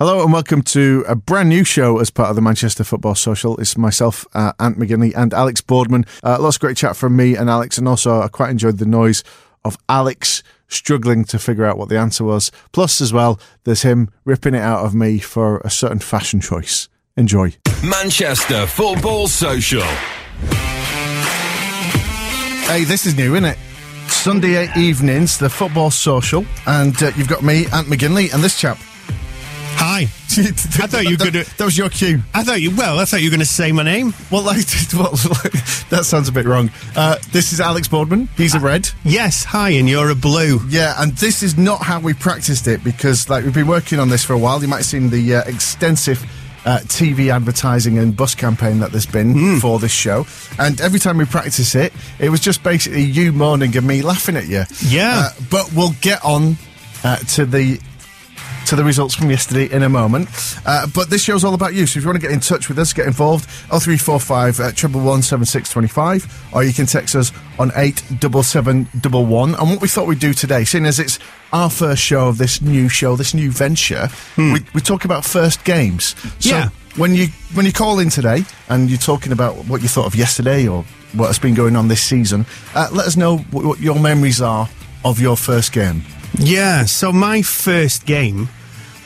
Hello and welcome to a brand new show as part of the Manchester Football Social. It's myself, uh, Ant McGinley, and Alex Boardman. Uh, lots of great chat from me and Alex, and also I quite enjoyed the noise of Alex struggling to figure out what the answer was. Plus, as well, there's him ripping it out of me for a certain fashion choice. Enjoy. Manchester Football Social. Hey, this is new, isn't it? Sunday evenings, the Football Social, and uh, you've got me, Ant McGinley, and this chap. Hi. I thought you that, could. That was your cue. I thought you. Well, I thought you were going to say my name. Well, like, well, that sounds a bit wrong. Uh, this is Alex Boardman. He's a red. Yes. Hi, and you're a blue. Yeah, and this is not how we practiced it because, like, we've been working on this for a while. You might have seen the uh, extensive. Uh, TV advertising and bus campaign that there's been Hmm. for this show, and every time we practice it, it was just basically you moaning and me laughing at you. Yeah. Uh, but we'll get on uh, to the to the results from yesterday in a moment. Uh, but this show's all about you. So if you want to get in touch with us, get involved, 0345 uh, triple one seven six twenty five, or you can text us on eight double seven double one. And what we thought we'd do today, seeing as it's our first show of this new show, this new venture, we, we talk about first games. So Yeah. when you when you call in today and you're talking about what you thought of yesterday or what has been going on this season, uh, let us know what, what your memories are of your first game. Yeah. So my first game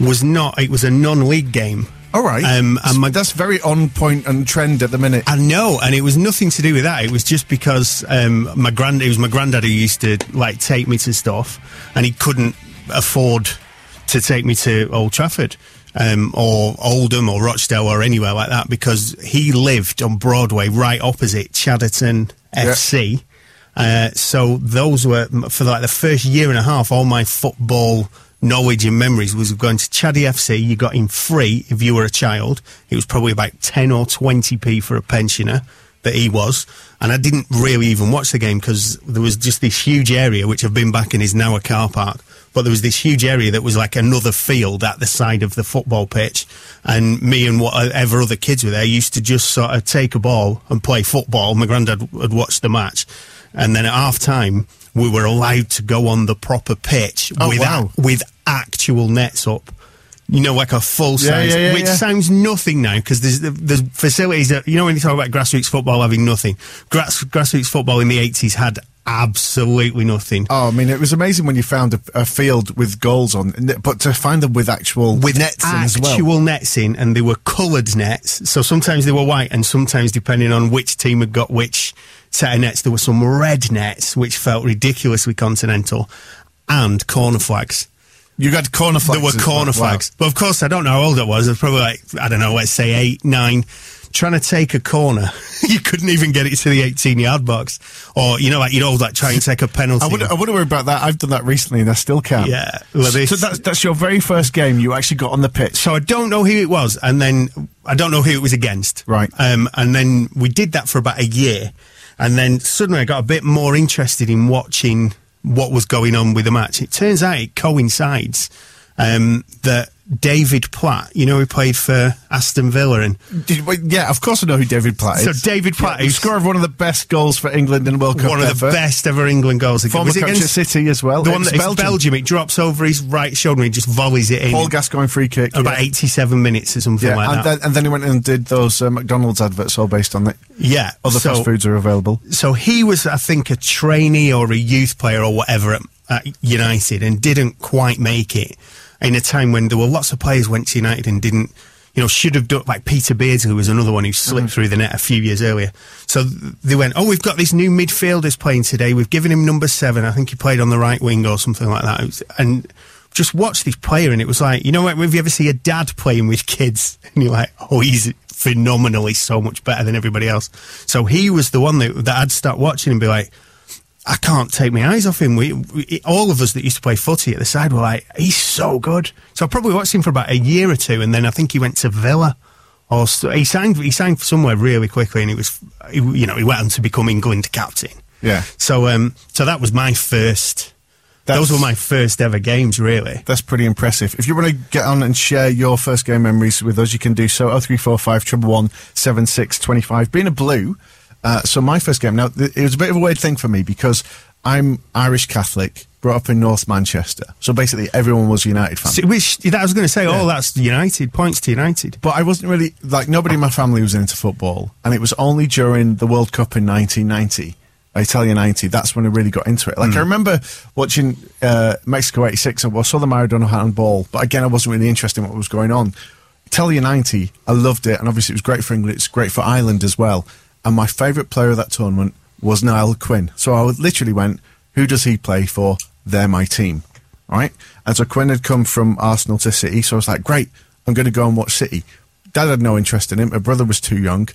was not. It was a non-league game. All right. Um, and my, That's very on point and trend at the minute. I know, and it was nothing to do with that. It was just because um, my grand. It was my granddad who used to like take me to stuff, and he couldn't afford to take me to Old Trafford. Um, or Oldham or Rochdale or anywhere like that because he lived on Broadway right opposite Chadderton FC. Uh, so those were for like the first year and a half. All my football knowledge and memories was going to Chaddy FC. You got in free if you were a child. It was probably about ten or twenty p for a pensioner that he was, and I didn't really even watch the game because there was just this huge area which I've been back in is now a car park. But there was this huge area that was like another field at the side of the football pitch, and me and whatever other kids were there used to just sort of take a ball and play football. My granddad had watched the match, and then at half time we were allowed to go on the proper pitch Oh, with wow. with actual nets up. You know, like a full size, yeah, yeah, which sounds nothing now because there's there's facilities that you know when you talk about grassroots football having nothing. Grass, grassroots football in the eighties had absolutely nothing. Oh, I mean, it was amazing when you found a, a field with goals on, but to find them with actual with nets in as actual nets in, and they were coloured nets. So sometimes they were white, and sometimes depending on which team had got which set of nets, there were some red nets, which felt ridiculously continental, and corner flags. You got corner flags. There were corner. Wow. flags. But of course, I don't know how old I was. I was probably like, I don't know, let's say eight, nine. Trying to take a corner, you couldn't even get it to the 18 yard box. Or, you know, like, you'd always like try and take a penalty. I wouldn't, I wouldn't worry about that. I've done that recently and I still can't. Yeah, well, so that's, that's your very first game you actually got on the pitch. So I don't know who it was, and then I don't know who it was against. Right. Um, and then we did that for about a year, and then suddenly I got a bit more interested in watching what was going on with the match. It turns out it coincides um, that David Platt, you know, he played for Aston Villa, and Did, well, yeah, of course I know who David Platt is. So David Platt yeah, scored one of the best goals for England in the World Cup one of ever. the best ever England goals. Former Was it against- City as well. The one that Belgium. Belgium. It drops over his right shoulder and he just volleys it in. Paul Gascoigne free kick. about yeah. 87 minutes or something Yeah, like and, that. then, and then he went and did those uh, McDonald's adverts all based on it. yeah. Other so, fast foods are available. so he was, I think, a trainee or a youth player or whatever at, at United and didn't quite make it in a time when there were lots of players went to United and didn't, you know, should have done, like Peter Beardsley was another one who slipped Mm-hmm. through the net a few years earlier. So they went, oh, we've got this new midfielders playing today. We've given him number seven. I think he played on the right wing or something like that. Was- and just watch this player and it was like, you know what, if you ever see a dad playing with kids and you're like, oh, he's phenomenally so much better than everybody else. So he was the one that, that I'd start watching and be like, I can't take my eyes off him. We, we, all of us that used to play footy at the side were like, he's so good. So I probably watched him for about a year or two, and then I think he went to Villa, or he signed. He signed for somewhere really quickly, and he was, he, you know, he went on to become England captain. Yeah. So, um, so that was my first. That's- those were my first ever games, really. That's pretty impressive. If you want to get on and share your first game memories with us, you can do so. 0345 111 7625. Being a blue, uh, so my first game, now, th- it was a bit of a weird thing for me because I'm Irish Catholic, brought up in North Manchester. So basically, everyone was United fan. So, which that I was going to say, oh, that's United points to United. But I wasn't really like nobody in my family was into football, and it was only during the World Cup in 1990, Italia 90. That's when I really got into it. Like I remember watching uh, Mexico 86. I saw the Maradona handball, but again, I wasn't really interested in what was going on. Italia 90, I loved it, and obviously it was great for England. It's great for Ireland as well. And my favourite player of that tournament was Niall Quinn. So I literally went, "Who does he play for? They're my team." All right. And so Quinn had come from Arsenal to City, so I was like, great, I'm going to go and watch City. Dad had no interest in him. My brother was too young.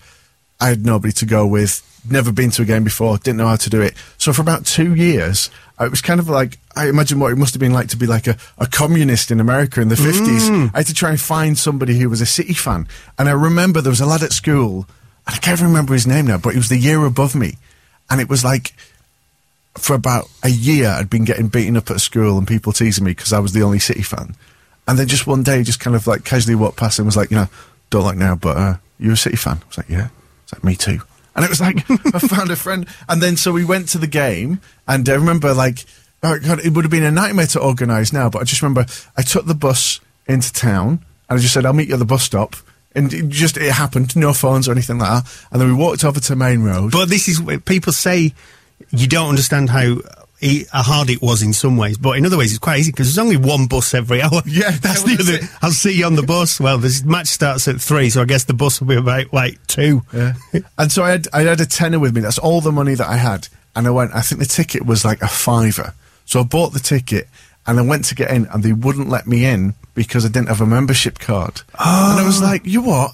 I had nobody to go with. Never been to a game before. Didn't know how to do it. So for about two years, it was kind of like I imagine what it must have been like to be like a, a communist in America in the fifties. Mm. I had to try and find somebody who was a City fan. And I remember there was a lad at school, I can't remember his name now, but he was the year above me, and it was like for about a year, I'd been getting beaten up at school and people teasing me because I was the only City fan. And then just one day, just kind of like casually walked past and was like, you know, don't like now, but uh, you're a City fan. I was like, yeah. It's like, me too. And it was like, I found a friend. And then so we went to the game and I remember like, oh God, it would have been a nightmare to organise now, but I just remember I took the bus into town and I just said, I'll meet you at the bus stop. And it just, it happened, no phones or anything like that. And then we walked over to Main Road. But this is people say you don't understand how how hard it was in some ways, but in other ways it's quite easy because there's only one bus every hour. Yeah, that's well, the other. it. I'll see you on the bus. Well, this match starts at three, so I guess the bus will be about like two. Yeah. and so I had I had a tenner with me. That's all the money that I had. And I went. I think the ticket was like a fiver. So I bought the ticket and I went to get in, and they wouldn't let me in because I didn't have a membership card. And I was like, "You what?"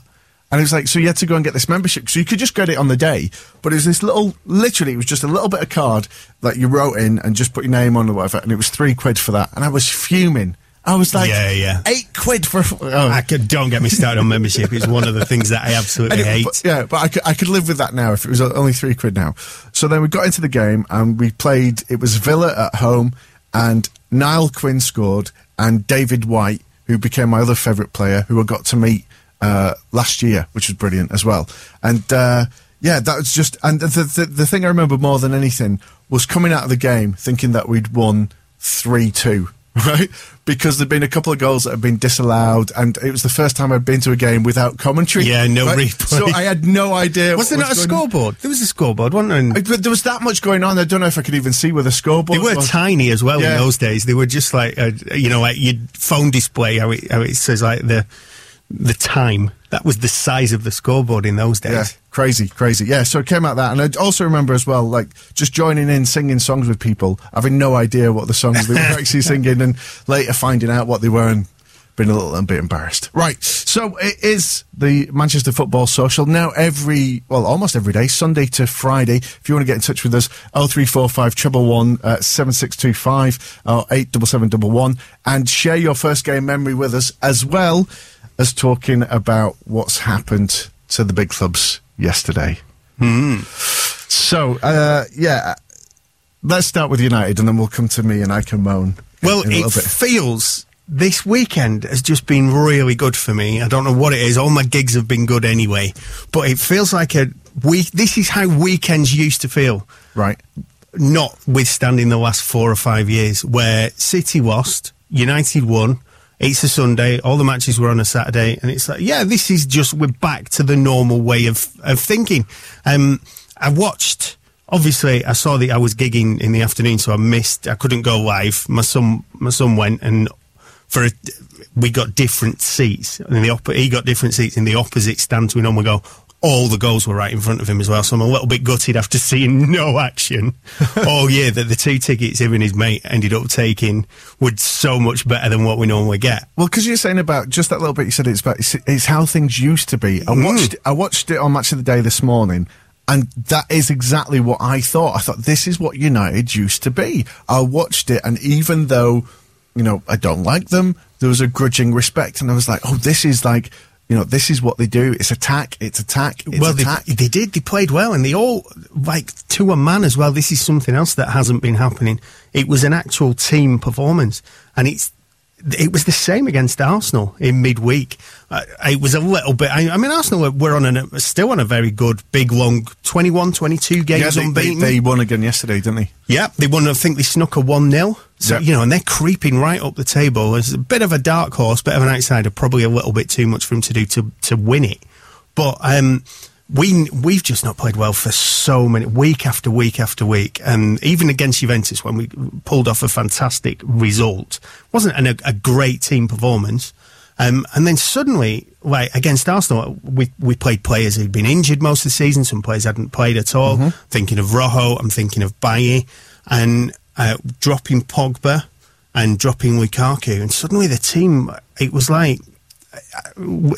And it was like, so you had to go and get this membership. So you could just get it on the day, but it was this little, literally, it was just a little bit of card that you wrote in and just put your name on or whatever, and it was three quid for that. And I was fuming. I was like, Yeah, yeah. eight quid for. Oh. I could, don't get me started on membership. It's one of the things that I absolutely hate. but- yeah, but I could, I could live with that now if it was only three quid now. So then we got into the game and we played. It was Villa at home, and Niall Quinn scored, and David White, who became my other favourite player, who I got to meet uh, last year, which was brilliant as well. And uh, yeah, that was just. And the, the the thing I remember more than anything was coming out of the game thinking that we'd won three two. Right, because there'd been a couple of goals that had been disallowed, and it was the first time I'd been to a game without commentary. Yeah, no right? replay. So I had no idea. was there not a going on. scoreboard? There was a scoreboard, wasn't there? And I- But there was that much going on. I don't know if I could even see where the scoreboard They were was. tiny as well Yeah. in those days. They were just like a, you know, like your phone display. How it, how it says like the the time. That was the size of the scoreboard in those days. Yeah, crazy, crazy. Yeah, so it came out that, and I also remember as well, like just joining in, singing songs with people, having no idea what the songs they were actually singing, and later finding out what they were and being a little bit embarrassed. Right, so it is the Manchester Football Social now every, well, almost every day, Sunday to Friday. If you want to get in touch with us, 0345 treble one uh, 7625 or 87711 and share your first game memory with us as well as talking about what's happened to the big clubs yesterday. So, uh, yeah, let's start with United, and then we'll come to me, and I can moan. Well, in a it feels this weekend has just been really good for me. I don't know what it is. All my gigs have been good anyway, but it feels like a week. This is how weekends used to feel. right. notwithstanding the last four or five years where City lost, United won. It's a Sunday. All the matches were on a Saturday, and it's like, yeah, this is just we're back to the normal way of of thinking. Um, I watched. Obviously, I saw that I was gigging in the afternoon, so I missed. I couldn't go live. My son, my son went, and for a, we got different seats. And the op- he got different seats in the opposite stand to we go. All the goals were right in front of him as well, so I'm a little bit gutted after seeing no action. oh yeah, that the two tickets him and his mate ended up taking were so much better than what we normally get. Well, because you're saying about just that little bit, you said it's about it's, it's how things used to be. I mm. watched I watched it on Match of the Day this morning, and that is exactly what I thought. I thought this is what United used to be. I watched it, and even though you know I don't like them, there was a grudging respect, and I was like, oh, this is like. You know, this is what they do. It's attack. It's attack. It's well, they, attack. they did. They played well, and they all like to a man as well. This is something else that hasn't been happening. It was an actual team performance, and it's it was the same against Arsenal in midweek. Uh, it was a little bit. I, I mean, Arsenal were, were on a still on a very good, big, long 21, 22 games yeah, they, they, unbeaten. they won again yesterday, didn't they? Yeah, they won. I think they snuck a one 0 So Yeah. you know, and they're creeping right up the table. It's a bit of a dark horse, bit of an outsider. Probably a little bit too much for him to do to to win it. But um, we we've just not played well for so many week after week after week, and even against Juventus when we pulled off a fantastic result, wasn't an, a, a great team performance. Um, and then suddenly, like against Arsenal, we we played players who'd been injured most of the season. Some players hadn't played at all. Thinking of Rojo, I'm thinking of Bailly, and uh, dropping Pogba and dropping Lukaku, and suddenly the team. It was like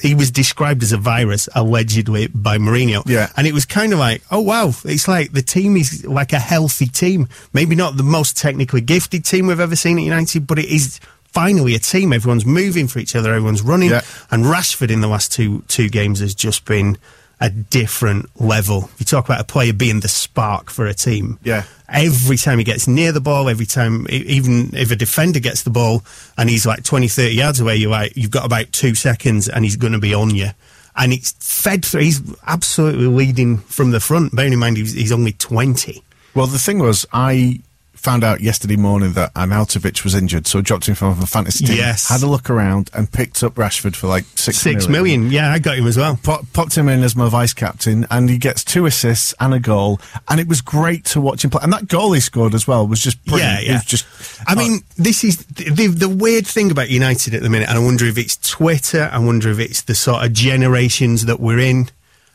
he was described as a virus allegedly by Mourinho. Yeah. And it was kind of like, oh wow, it's like the team is like a healthy team. Maybe not the most technically gifted team we've ever seen at United, but it is finally a team. Everyone's moving for each other, everyone's running. Yeah. And Rashford in the last two two games has just been a different level. You talk about a player being the spark for a team. Yeah. Every time he gets near the ball, every time, even if a defender gets the ball and he's like 20, 30 yards away, you're like, you've got about two seconds and he's going to be on you. And it's fed through. He's absolutely leading from the front. Bearing in mind, he's, he's only 20. Well, the thing was, I found out yesterday morning that Arnautovic was injured, so I dropped him from a fantasy team. Yes. Had a look around and picked up Rashford for like six Six million. Yeah, I got him as well. Pop, popped him in as my vice captain, and he gets two assists and a goal, and it was great to watch him play. And that goal he scored as well was just brilliant. Yeah, yeah. just. I mean, this is the, the the weird thing about United at the minute, and I wonder if it's Twitter. I wonder if it's the sort of generations that we're in.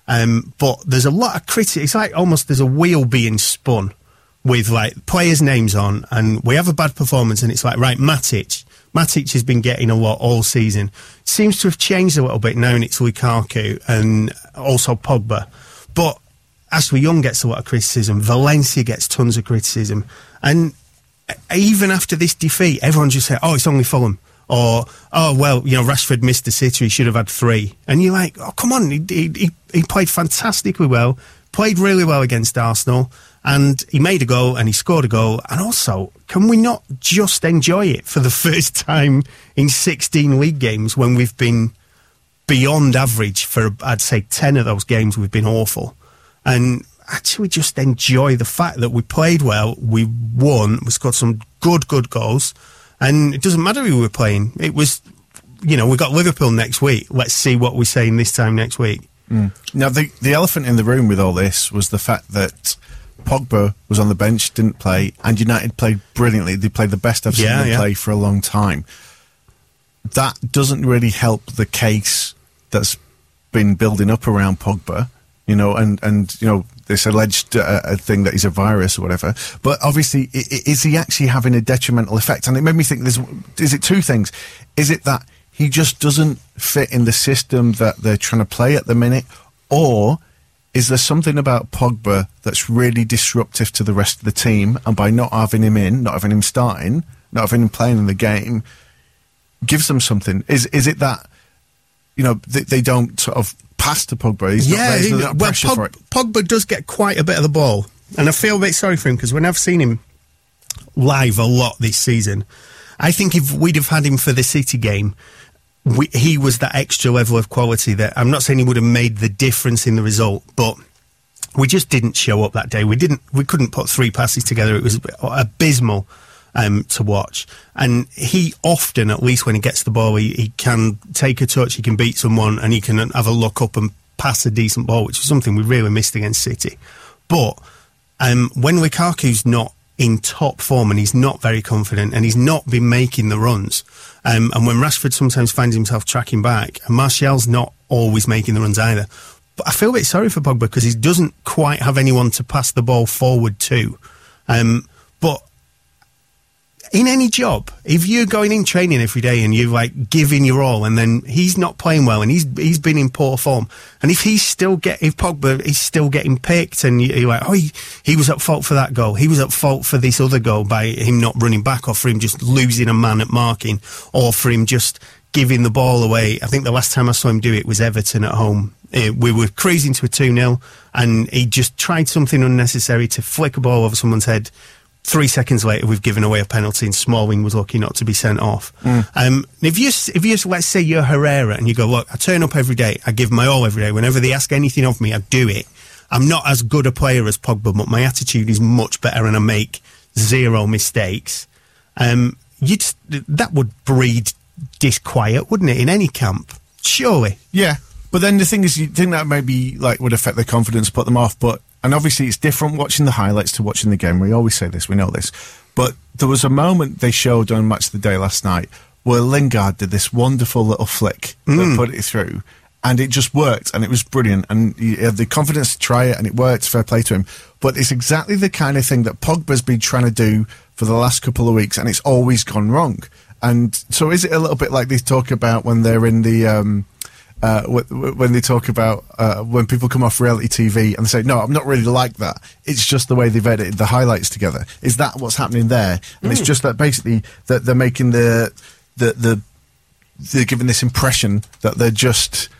Um, but there's a lot of criticism. It's like almost there's a wheel being spun with like players' names on, and we have a bad performance, and it's like right, Matic. Matic has been getting a lot all season. Seems to have changed a little bit now, and it's Lukaku and also Pogba. But Ashley Young gets a lot of criticism. Valencia gets tons of criticism, and even after this defeat, everyone just said, "Oh, it's only Fulham," or "Oh, well, you know, Rashford missed the City; he should have had three. And you're like, "Oh, come on! He, he, he played fantastically well, played really well against Arsenal, and he made a goal and he scored a goal. And also, can we not just enjoy it for the first time in 16 league games when we've been beyond average for I'd say 10 of those games we've been awful? And actually just enjoy the fact that we played well we won we scored some good good goals. And it doesn't matter who we're playing. It was you know we've got Liverpool next week. Let's see what we're saying this time next week. Mm. Now, the the elephant in the room with all this was the fact that Pogba was on the bench, didn't play, and United played brilliantly. They played the best I've seen Yeah, them yeah. play for a long time. That doesn't really help the case that's been building up around Pogba, you know, and, and you know, this alleged uh, uh, thing that he's a virus or whatever. But obviously, is he actually having a detrimental effect? And it made me think: there's, is it two things? Is it that he just doesn't fit in the system that they're trying to play at the minute, or is there something about Pogba that's really disruptive to the rest of the team? And by not having him in, not having him starting, not having him playing in the game, gives them something. Is is it that you know they, they don't sort of pass to Pogba? He's not, there's he- well, Pog-. Pogba does get quite a bit of the ball, and I feel a bit sorry for him because when I've seen him live a lot this season. I think if we'd have had him for the City game, we, he was that extra level of quality that I'm not saying he would have made the difference in the result, but we just didn't show up that day. We didn't. We couldn't put three passes together. It was abysmal um, to watch. And he often, at least when he gets the ball, he, he can take a touch, he can beat someone, and he can have a look up and pass a decent ball, which is something we really missed against City. But um, when Lukaku's not in top form and he's not very confident and he's not been making the runs, um, and when Rashford sometimes finds himself tracking back, and Martial's not always making the runs either. But I feel a bit sorry for Pogba because he doesn't quite have anyone to pass the ball forward to. Um, but in any job, if you're going in training every day and you're like giving your all, and then he's not playing well and he's he's been in poor form, and if he's still get if Pogba is still getting picked, and you're like, oh, he, he was at fault for that goal, he was at fault for this other goal by him not running back, or for him just losing a man at marking, or for him just giving the ball away. I think the last time I saw him do it was Everton at home. Uh, we were cruising to a 2 0, and he just tried something unnecessary to flick a ball over someone's head Three seconds later, we've given away a penalty, and Smalling was lucky not to be sent off. Mm. Um, if you, if you, let's say you're Herrera, and you go, look, I turn up every day, I give my all every day. Whenever they ask anything of me, I do it. I'm not as good a player as Pogba, but my attitude is much better, and I make zero mistakes. Um, you'd, that would breed disquiet, wouldn't it, in any camp? Surely. Yeah. But then the thing is, you think that maybe like would affect their confidence, put them off. But and obviously it's different watching the highlights to watching the game. We always say this, we know this. But there was a moment they showed on Match of the Day last night where Lingard did this wonderful little flick mm. that put it through. And it just worked, and it was brilliant. And he had the confidence to try it, and it worked. Fair play to him. But it's exactly the kind of thing that Pogba's been trying to do for the last couple of weeks, and it's always gone wrong. And so, is it a little bit like they talk about when they're in the um, uh, when they talk about uh, when people come off reality TV and they say, "No, I'm not really like that. It's just the way they've edited the highlights together." Is that what's happening there? And mm. it's just that basically that they're making the the the they're giving this impression that they're just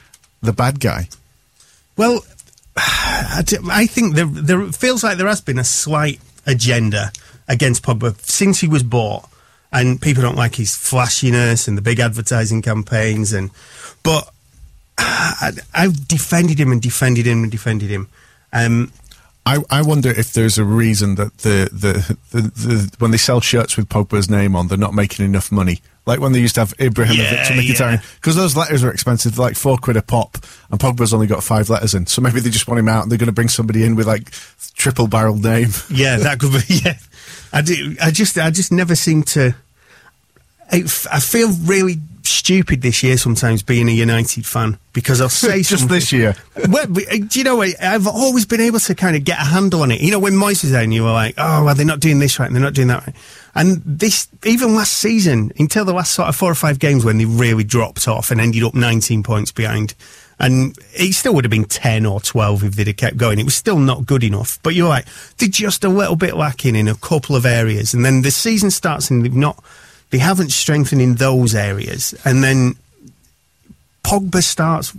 the bad guy. Well, I think there there feels like there has been a slight agenda against Pogba since he was bought, and people don't like his flashiness and the big advertising campaigns and but I, have defended him and defended him and defended him. Um, I, I wonder if there's a reason that the, the, the, the, when they sell shirts with Pogba's name on, they're not making enough money. Like when they used to have Ibrahimovic yeah, and Mkhitaryan, because yeah. those letters are expensive, like four quid a pop, and Pogba's only got five letters in. So maybe they just want him out, and they're going to bring somebody in with like triple barrel name. Yeah, that could be. Yeah, I do. I just, I just never seem to. I, I feel really stupid this year sometimes being a United fan because I'll say just this year. well, do you know what? I've always been able to kind of get a handle on it. You know, when Moyes was there, and you were like, "Oh, well, they're not doing this right, and they're not doing that right." And this, even last season, until the last sort of four or five games when they really dropped off and ended up 19 points behind. And it still would have been 10 or 12 if they'd have kept going. It was still not good enough. But you're like, they're just a little bit lacking in a couple of areas. And then the season starts and they've not they haven't strengthened in those areas. And then Pogba starts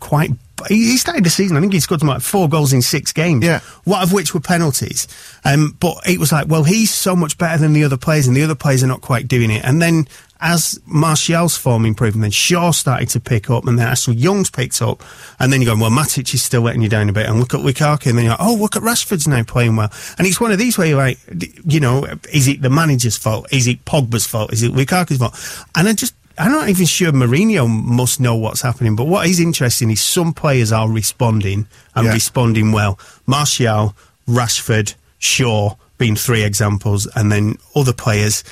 quite. He started the season. I think he scored like four goals in six games. Yeah, one of which were penalties. Um, but it was like, well, he's so much better than the other players, and the other players are not quite doing it. And then as Martial's form improved, and then Shaw started to pick up, and then Ashley Young's picked up, and then you're going, well, Matic is still letting you down a bit, and look at Lukaku, and then you're like, oh, look at Rashford's now playing well. And it's one of these where you're like, you know, is it the manager's fault? Is it Pogba's fault? Is it Lukaku's fault? And I just, I'm not even sure Mourinho must know what's happening, but what is interesting is some players are responding and yeah. responding well. Martial, Rashford, Shaw being three examples, and then other players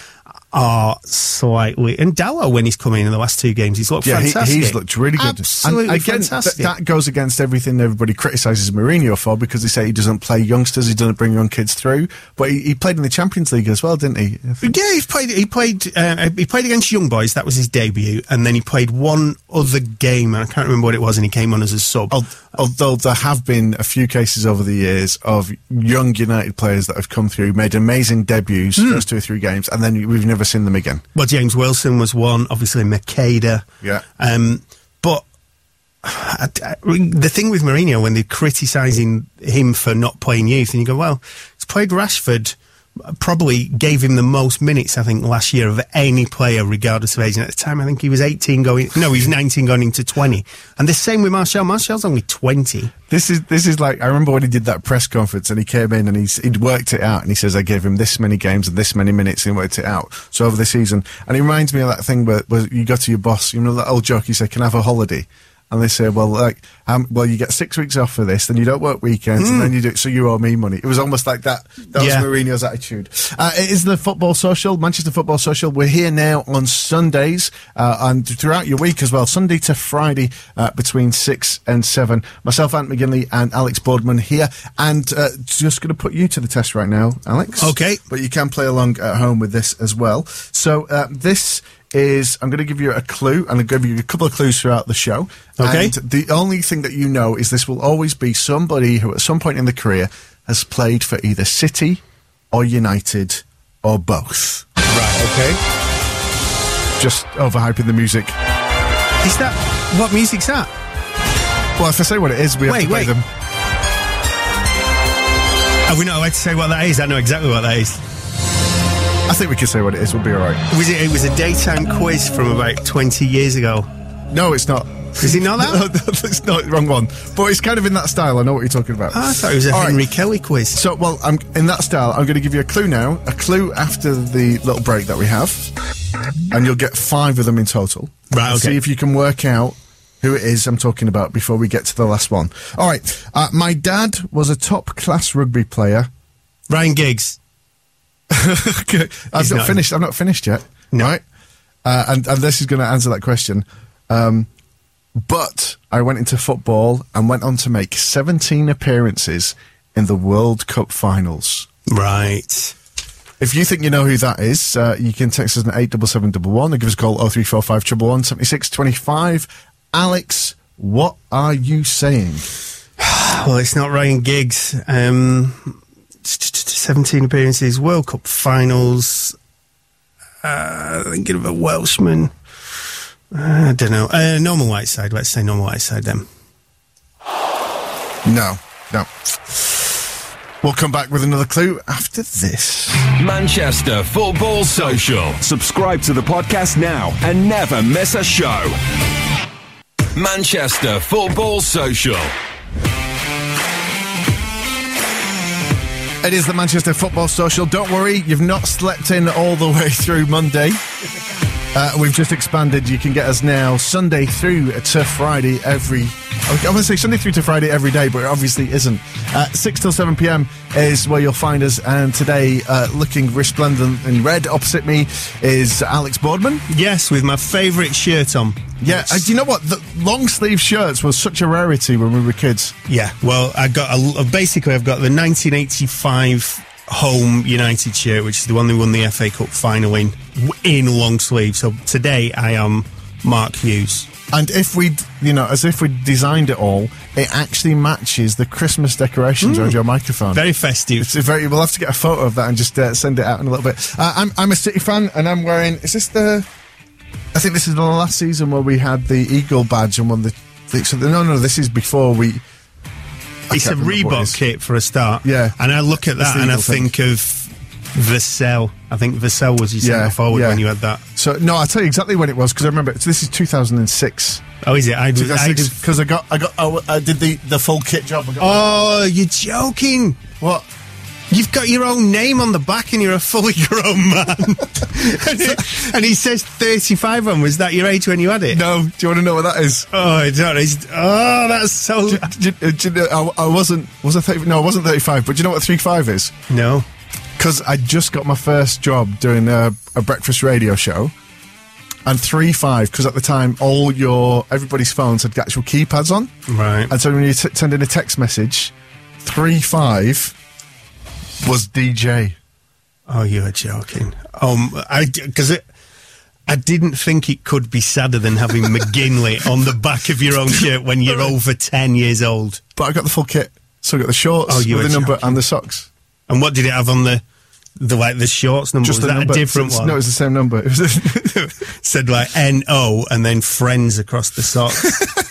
are slightly. And Dalot, when he's coming in the last two games, he's looked yeah, fantastic. He, he's looked really good. Absolutely and again, fantastic. Th- that goes against everything everybody criticises Mourinho for because they say he doesn't play youngsters, he doesn't bring young kids through. But he, he played in the Champions League as well, didn't he? Yeah, he played. He played. Uh, he played against young boys. That was his debut, and then he played one other game, and I can't remember what it was, and he came on as a sub. Although there have been a few cases over the years of young United players that have come through, made amazing debuts, mm. first two or three games, and then we've never seen them again. Well, James Wilson was one, obviously Macheda. Yeah. Um, but I, I, the thing with Mourinho, when they're criticising him for not playing youth, and you go, well, he's played Rashford probably gave him the most minutes, I think, last year of any player, regardless of age. And at the time, I think he was 18 going, no, he was 19 going into 20. And the same with Martial. Martial's only 20. This is this is like I remember when he did that press conference and he came in and he's he'd worked it out and he says I gave him this many games and this many minutes and he worked it out. So over the season, and it reminds me of that thing where, where you go to your boss, you know that old joke you say, "Can I have a holiday?" And they say, well, like, um, well, you get six weeks off for this, then you don't work weekends, and then you do it, so you owe me money. It was almost like that. That Yeah. was Mourinho's attitude. Uh, it is the Football Social, Manchester Football Social. We're here now on Sundays, uh, and throughout your week as well, Sunday to Friday, uh, between six and seven. Myself, Ant McGinley, and Alex Boardman here, and uh, just going to put you to the test right now, Alex. Okay. But you can play along at home with this as well. So uh, this is I'm going to give you a clue, and I'll give you a couple of clues throughout the show. Okay. And the only thing that you know is this will always be somebody who, at some point in the career, has played for either City or United or both. Right, okay. Just overhyping the music. Is that, what music's that? Well, if I say what it is, we have Wait, to play wait. them. Are we not allowed to say what that is? I know exactly what that is. I think we can say what it is. We'll be all right. Was it, it was a daytime quiz from about 20 years ago. No, it's not. Is it not that? No, that's not the wrong one. But it's kind of in that style. I know what you're talking about. Oh, I thought it was a All right. Henry Kelly quiz. So, well, I'm in that style. I'm going to give you a clue now. A clue after the little break that we have, and you'll get five of them in total. Right, And okay. See if you can work out who it is I'm talking about before we get to the last one. All right. Uh, my dad was a top class rugby player. Ryan Giggs. okay. I've He's not, not- finished. I've not finished yet. No. Right. Uh, and, and this is going to answer that question. Um, but I went into football and went on to make 17 appearances in the World Cup finals. Right. If you think you know who that is, uh, you can text us at 87711 or give us a call 0345 111 Alex, what are you saying? Well, it's not Ryan Giggs. Um, 17 appearances, World Cup finals. Uh, thinking of a Welshman. Uh, I don't know. Uh, Norman Whiteside. Let's say Norman Whiteside then. No, no. We'll come back with another clue after this. Manchester Football Social. Subscribe to the podcast now and never miss a show. Manchester Football Social. It is the Manchester Football Social. Don't worry, you've not slept in all the way through Monday. Uh, we've just expanded. You can get us now Sunday through to Friday every. I want to say Sunday through to Friday every day, but it obviously isn't. Uh, 6 till 7 pm is where you'll find us. And today, uh, looking resplendent in red opposite me is Alex Boardman. Yes, with my favourite shirt on. Yeah, uh, do you know what? The long sleeve shirts were such a rarity when we were kids. Yeah, well, I got a, basically I've got the 1985 home United shirt, which is the one they won the FA Cup final in, in long sleeve. So today I am Mark Hughes. And if we, you know, as if we designed it all, it actually matches the Christmas decorations around your microphone. Very festive. It's very. We'll have to get a photo of that and just uh, send it out in a little bit. Uh, I'm I'm a City fan, and I'm wearing. Is this the? I think this is the last season where we had the Eagle badge and won the. the so the, no, no, this is before we. I It's a can't remember what it Reebok kit for a start. Yeah. And I look at that and I thing. think of Vassell. I think Vassell was your centre forward when you had that. So no, I'll tell you exactly when it was because I remember. So this is 2006. Oh, is it? I, I just, Because I got, I got, I, I did the the full kit job. I oh, you're joking. what? You've got your own name on the back and you're a fully grown man. and, it- and he says 35 on. Was that your age when you had it? No, do you want to know what that is? Oh, I don't. It's, oh, that's so. Do- do- do- I, I wasn't. Was I 30, No, I wasn't thirty-five. But do you know what three five is? No. Because I just got my first job doing a, a breakfast radio show, and three five. Because at the time, all your everybody's phones had actual keypads on, Right. and so when you t- send in a text message, three five was DJ. Oh, you're joking. Um, I because it. I didn't think it could be sadder than having McGinley on the back of your own shirt when you're over 10 years old. But I got the full kit, so I got the shorts Oh, you with the number joking. and the socks. And what did it have on the the like the shorts number? Just was the that number. a different It's- one? No, it was the same number. It was Said like N O and then friends across the socks.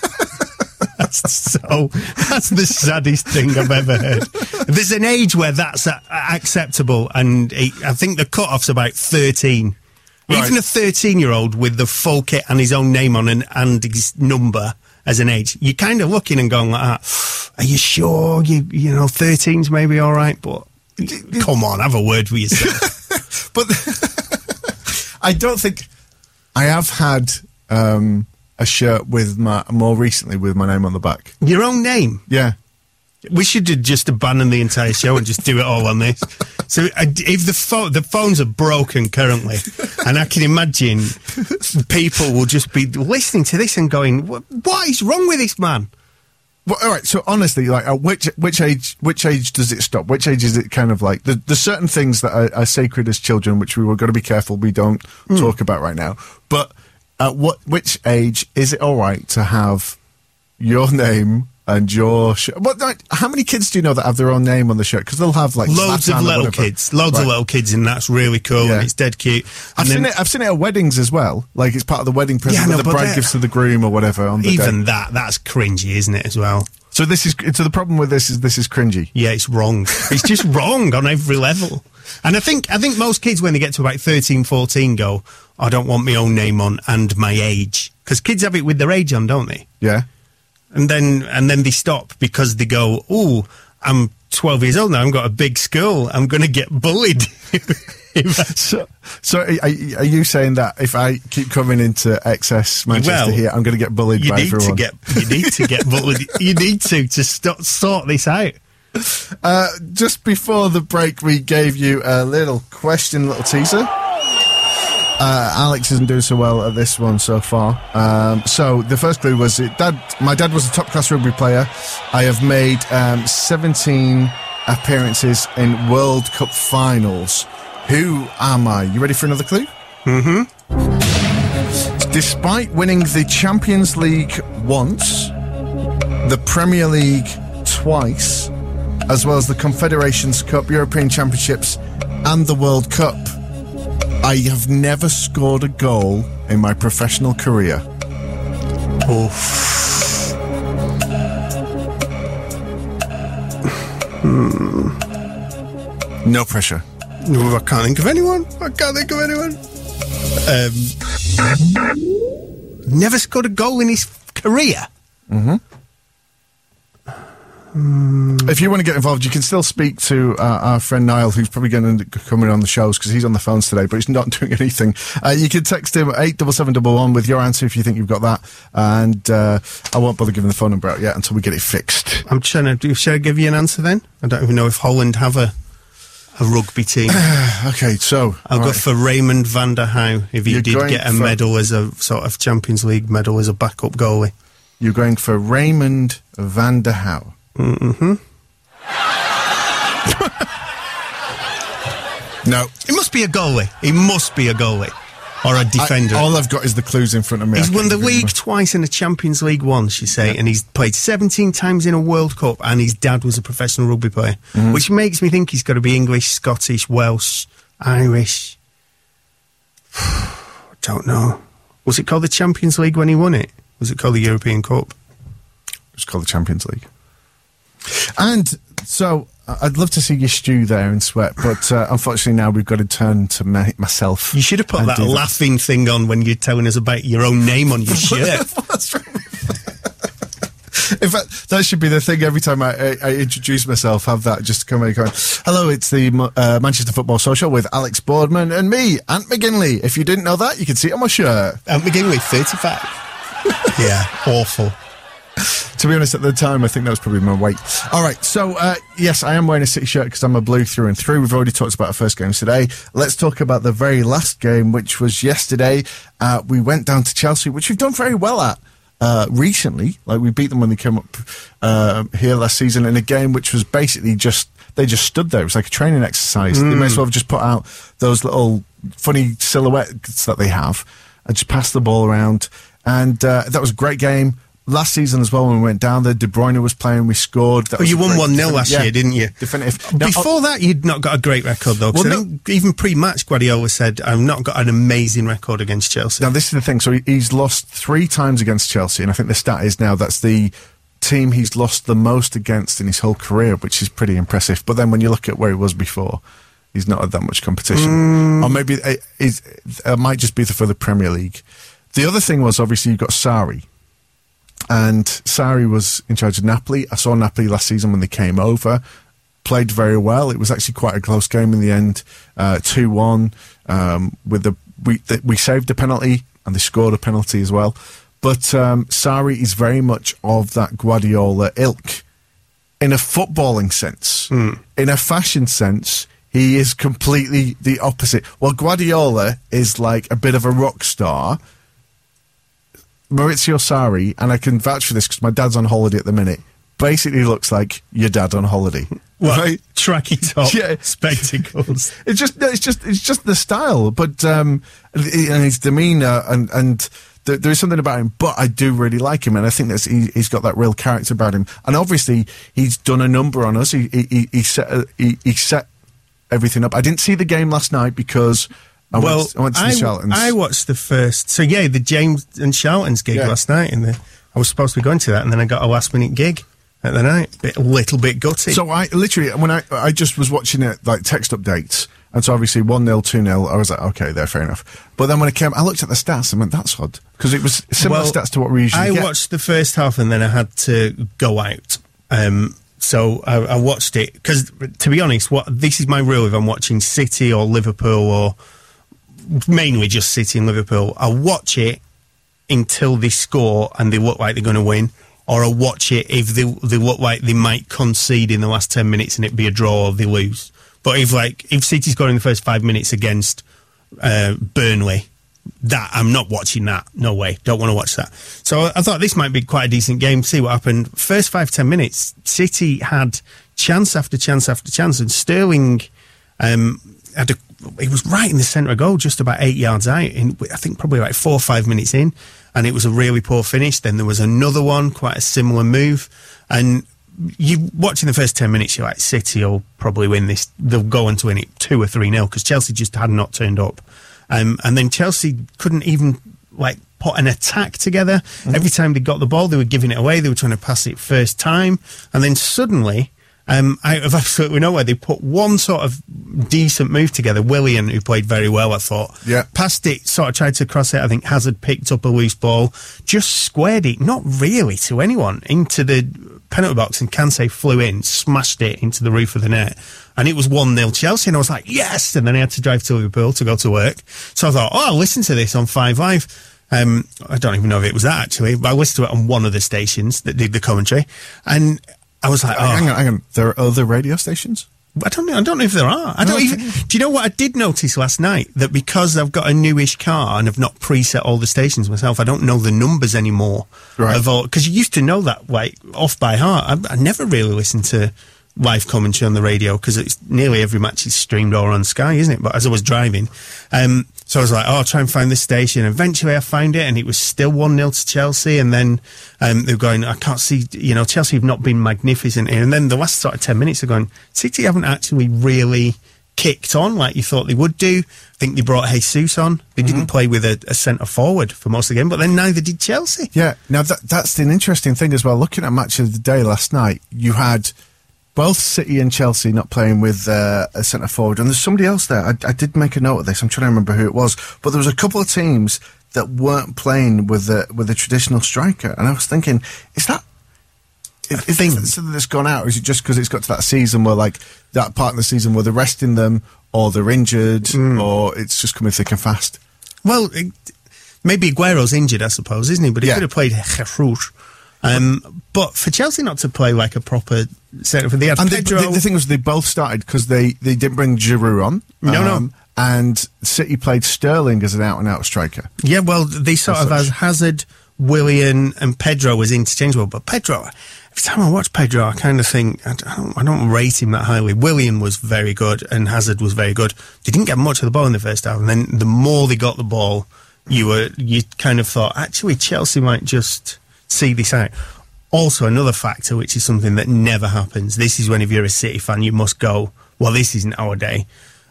that's so. That's the saddest thing I've ever heard. There's an age where that's a- acceptable, and it, I think the cut-off's about thirteen. Right. Even a thirteen-year-old with the full kit and his own name on and, and his number as an age, you're kind of looking and going like that. Are you sure? You you know, 13's maybe all right, but come on, have a word with yourself. But I don't think I have had um, a shirt with my more recently with my name on the back. Your own name. Yeah. We should just abandon the entire show and just do it all on this. So uh, if the pho- the phones are broken currently, and I can imagine people will just be listening to this and going, "What, what is wrong with this man?" Well, all right. So honestly, like, at which which age which age does it stop? Which age is it kind of like? The, there's certain things that are, are sacred as children, which we were going to be careful we don't talk about right now. But at what which age is it all right to have your name and your shirt? What? Like, how many kids do you know that have their own name on the shirt? Because they'll have like Loads Zlatan of little kids, loads Right. of little kids, and that's really cool. Yeah. And it's dead cute. I've And seen it. I've seen it at weddings as well. Like it's part of the wedding present Yeah, that the bride gives to the groom or whatever on the Even day. that, that's cringy, isn't it? As well. So this is so the problem with this is this is cringy. Yeah, it's wrong. It's just wrong on every level. And I think I think most kids when they get to about 13, 14 go, I don't want my own name on and my age. Because kids have it with their age on, don't they? Yeah. And then and then they stop because they go, Oh, I'm twelve years old now, I've got a big school, I'm gonna get bullied. So, so are, are you saying that if I keep coming into XS Manchester Well, here, I'm going to get bullied you by need everyone? to get you need to get bullied. You need to to st- sort this out. Uh, just before the break, we gave you a little question, little teaser. Uh, Alex isn't doing so well at this one so far. Um, so the first clue was it, dad. My dad was a top class rugby player. I have made um, 17 appearances in World Cup finals. Who am I? You ready for another clue? Mm-hmm. Despite winning the Champions League once, the Premier League twice, as well as the Confederations Cup, European Championships, and the World Cup, I have never scored a goal in my professional career. Oof. Hmm. No pressure. No, I can't think of anyone. I can't think of anyone. Um, never scored a goal in his career. Mm-hmm. If you want to get involved, you can still speak to uh, our friend Niall, who's probably going to come in on the shows because he's on the phones today, but he's not doing anything. Uh, you can text him eight double seven double one with your answer if you think you've got that, and uh, I won't bother giving the phone number out yet until we get it fixed. I'm trying to do. Should I give you an answer then? I don't even know if Holland have a a rugby team. okay, so I'll go right. for Raimond van der Gouw if he You're did get a medal as a sort of Champions League medal as a backup goalie. You're going for Raimond van der Gouw. Mm-hmm. No, It must be a goalie. He must be a goalie or a defender. I, all I've got is the clues in front of me. He's won the league twice and the Champions League once, you say, and he's played 17 times in a World Cup, and his dad was a professional rugby player, Mm-hmm. which makes me think he's got to be English, Scottish, Welsh, Irish. I don't know. Was it called the Champions League when he won it? Was it called the European Cup? It's called the Champions League. And so I- I'd love to see you stew there and sweat, but uh, unfortunately now we've got to turn to ma- myself. You should have put that laughing thing on when you're telling us about your own name on your shirt. In fact, that should be the thing every time I, I, I introduce myself. Have that just come in going, "Hello, it's the uh, Manchester Football Social with Alex Boardman and me, Ant McGinley." If you didn't know that, you can see it on my shirt. And begin with 35. yeah, awful. To be honest, at the time, I think that was probably my weight. All right, so uh, yes, I am wearing a City shirt because I'm a blue through and through. We've already talked about our first games today. Let's talk about the very last game, which was yesterday. Uh, we went down to Chelsea, which we've done very well at. Uh, recently, like we beat them when they came up uh, here last season in a game which was basically just they just stood there. It was like a training exercise. They may as well have just put out those little funny silhouettes that they have and just pass the ball around. And uh, that was a great game. Last season as well, when we went down there, De Bruyne was playing. We scored. That Oh, you won 1 0 definitive- last yeah, year, didn't you? Definitive. Now, Before that, you'd not got a great record, though. Well, I no- think even pre match, Guardiola said, I've not got an amazing record against Chelsea. Now, this is the thing. So he, he's lost three times against Chelsea, and I think the stat is now that's the team he's lost the most against in his whole career, which is pretty impressive. But then when you look at where he was before, he's not had that much competition. Mm. Or maybe it, it, it might just be for the Premier League. The other thing was obviously you got Sarri. And Sarri was in charge of Napoli. I saw Napoli last season when they came over. Played very well. It was actually quite a close game in the end, uh, two one. Um, with the we the, we saved a penalty and they scored a penalty as well. But um, Sarri is very much of that Guardiola ilk in a footballing sense. In a fashion sense, he is completely the opposite. Well, Guardiola is like a bit of a rock star. Maurizio Sarri, and I can vouch for this because my dad's on holiday at the minute, basically looks like your dad on holiday. What? Right? Tracky top, Yeah. spectacles. It's just it's just it's just the style, but um, and his demeanor and and there is something about him. But I do really like him, and I think that's he, he's got that real character about him. And obviously, he's done a number on us. He he, he, he set uh, he, he set everything up. I didn't see the game last night because I well, went, I went to the I, Charltons. I watched the first. So yeah, the James and Charlton's gig Yeah. last night, and the, I was supposed to be going to that, and then I got a last minute gig at the night. Bit, a little bit gutty. So I literally when I I just was watching it like text updates, and so obviously one 0 two 0 I was like, okay, there, fair enough. But then when it came, I looked at the stats and went, that's odd because it was similar Well, stats to what we usually I get. watched the first half and then I had to go out. Um, so I, I watched it because, to be honest, what this is my rule if I'm watching City or Liverpool or mainly just City and Liverpool. I watch it until they score and they look like they're going to win, or I watch it if they they look like they might concede in the last ten minutes and it be a draw or they lose. But if like if City score in the first five minutes against uh, Burnley, that I'm not watching that. No way. Don't want to watch that. So I, thought this might be quite a decent game. See what happened. First five ten minutes, City had chance after chance after chance, and Sterling um, had a. He was right in the centre of goal, just about eight yards out. In I think probably like four or five minutes in, and it was a really poor finish. Then there was another one, quite a similar move, and you watching the first 10 minutes, you're like, City will probably win this. They'll go on to win it 2 or 3 nil because Chelsea just had not turned up. Um, and then Chelsea couldn't even like put an attack together. Every time they got the ball, they were giving it away. They were trying to pass it first time. And then suddenly, um, out of absolutely nowhere, they put one sort of decent move together. Willian, who played very well, I thought. Yeah. Passed it, sort of tried to cross it. I think Hazard picked up a loose ball, just squared it, not really to anyone, into the penalty box, and Kanté flew in, smashed it into the roof of the net. And it was 1 0 Chelsea, and I was like, yes! And then I had to drive to Liverpool to go to work. So I thought, oh, I'll listen to this on 5 Live. Um, I don't even know if it was that actually, but I listened to it on one of the stations that did the commentary. And I was like, oh, Hang on, hang on. There are other radio stations. I don't know. I don't know if there are. I don't I even. Do you know what I did notice last night? That because I've got a newish car and I've not preset all the stations myself, I don't know the numbers anymore. Right. Of all because you used to know that like off by heart. I, I never really listened to live commentary on the radio because it's nearly every match is streamed or on Sky, isn't it? But as I was driving, um, so I was like, oh, I'll try and find this station. Eventually, I found it, and it was still one 0 to Chelsea. And then um, they were going, I can't see, you know, Chelsea have not been magnificent here. And then the last sort of ten minutes, are going, City haven't actually really kicked on like you thought they would do. I think they brought Jesus on. They didn't play with a, a centre forward for most of the game, but then neither did Chelsea. Yeah. Now that that's an interesting thing as well. Looking at match of the day last night, you had both City and Chelsea not playing with uh, a centre forward, and there's somebody else there. I, I did make a note of this. I'm trying to remember who it was, but there was a couple of teams that weren't playing with a with a traditional striker, and I was thinking, is that is, is think- something that's gone out, or is it just because it's got to that season where like that part of the season where they're resting them, or they're injured, Hmm. or it's just coming thick and fast? Well, it, maybe Aguero's injured, I suppose, isn't he? But he Yeah. could have played Jesus. Um, but for Chelsea not to play like a proper centre for the And they, the, the thing was, they both started because they, they didn't bring Giroud on. um, No, no. And City played Sterling as an out and out striker. yeah, well, they sort As of as. Hazard, Willian, and Pedro was interchangeable. But Pedro, every time I watch Pedro, I kind of think I don't, I don't rate him that highly. Willian was very good, and Hazard was very good. They didn't get much of the ball in the first half, and then the more they got the ball, you were you kind of thought actually Chelsea might just see this out. Also, another factor, which is something that never happens. This is when if you're a City fan, you must go. Well, this isn't our day.